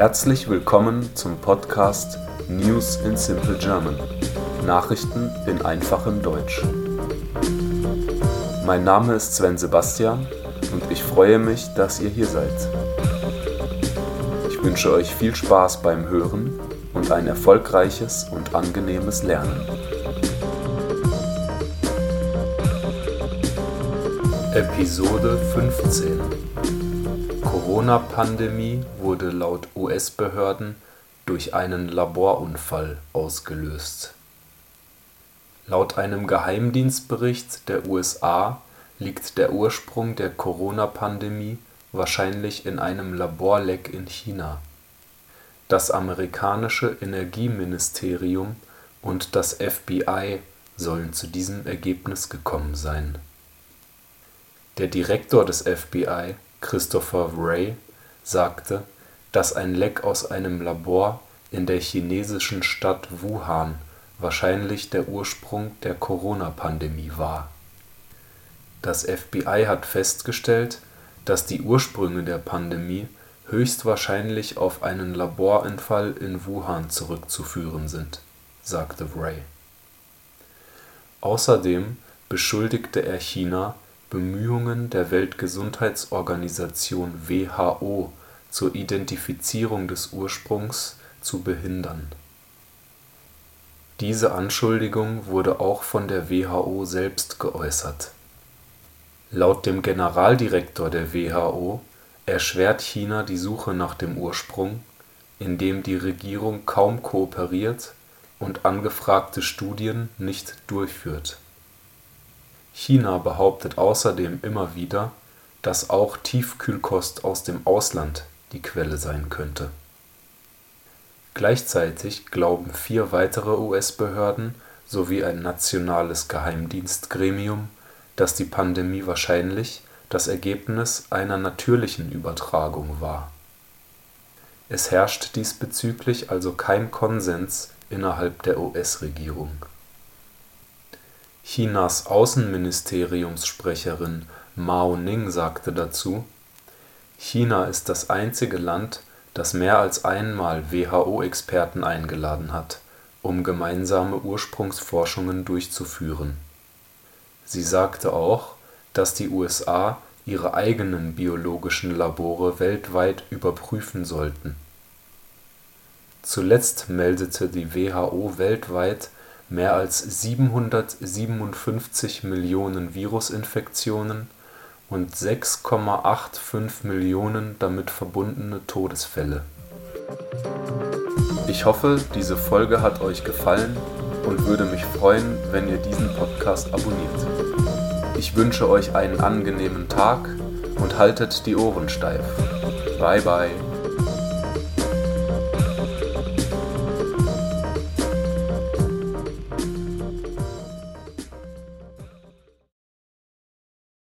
Herzlich willkommen zum Podcast News in Simple German. Nachrichten in einfachem Deutsch. Mein Name ist Sven Sebastian und ich freue mich, dass ihr hier seid. Ich wünsche euch viel Spaß beim Hören und ein erfolgreiches und angenehmes Lernen. Episode 15 Corona-Pandemie wurde laut US-Behörden durch einen Laborunfall ausgelöst. Laut einem Geheimdienstbericht der USA liegt der Ursprung der Corona-Pandemie wahrscheinlich in einem Laborleck in China. Das amerikanische Energieministerium und das FBI sollen zu diesem Ergebnis gekommen sein. Der Direktor des FBI Christopher Wray sagte, dass ein Leck aus einem Labor in der chinesischen Stadt Wuhan wahrscheinlich der Ursprung der Corona-Pandemie war. Das FBI hat festgestellt, dass die Ursprünge der Pandemie höchstwahrscheinlich auf einen Laborunfall in Wuhan zurückzuführen sind, sagte Wray. Außerdem beschuldigte er China Bemühungen der Weltgesundheitsorganisation WHO zur Identifizierung des Ursprungs zu behindern. Diese Anschuldigung wurde auch von der WHO selbst geäußert. Laut dem Generaldirektor der WHO erschwert China die Suche nach dem Ursprung, indem die Regierung kaum kooperiert und angefragte Studien nicht durchführt China behauptet außerdem immer wieder, dass auch Tiefkühlkost aus dem Ausland die Quelle sein könnte. Gleichzeitig glauben vier weitere US-Behörden sowie ein nationales Geheimdienstgremium, dass die Pandemie wahrscheinlich das Ergebnis einer natürlichen Übertragung war. Es herrscht diesbezüglich also kein Konsens innerhalb der US-Regierung Chinas Außenministeriumssprecherin Mao Ning sagte dazu: „ China ist das einzige Land, das mehr als einmal WHO-Experten eingeladen hat, um gemeinsame Ursprungsforschungen durchzuführen. “Sie sagte auch, dass die USA ihre eigenen biologischen Labore weltweit überprüfen sollten. Zuletzt meldete die WHO weltweit mehr als 757 Millionen Virusinfektionen und 6,85 Millionen damit verbundene Todesfälle. Ich hoffe, diese Folge hat euch gefallen und würde mich freuen, wenn ihr diesen Podcast abonniert. Ich wünsche euch einen angenehmen Tag und haltet die Ohren steif. Bye bye.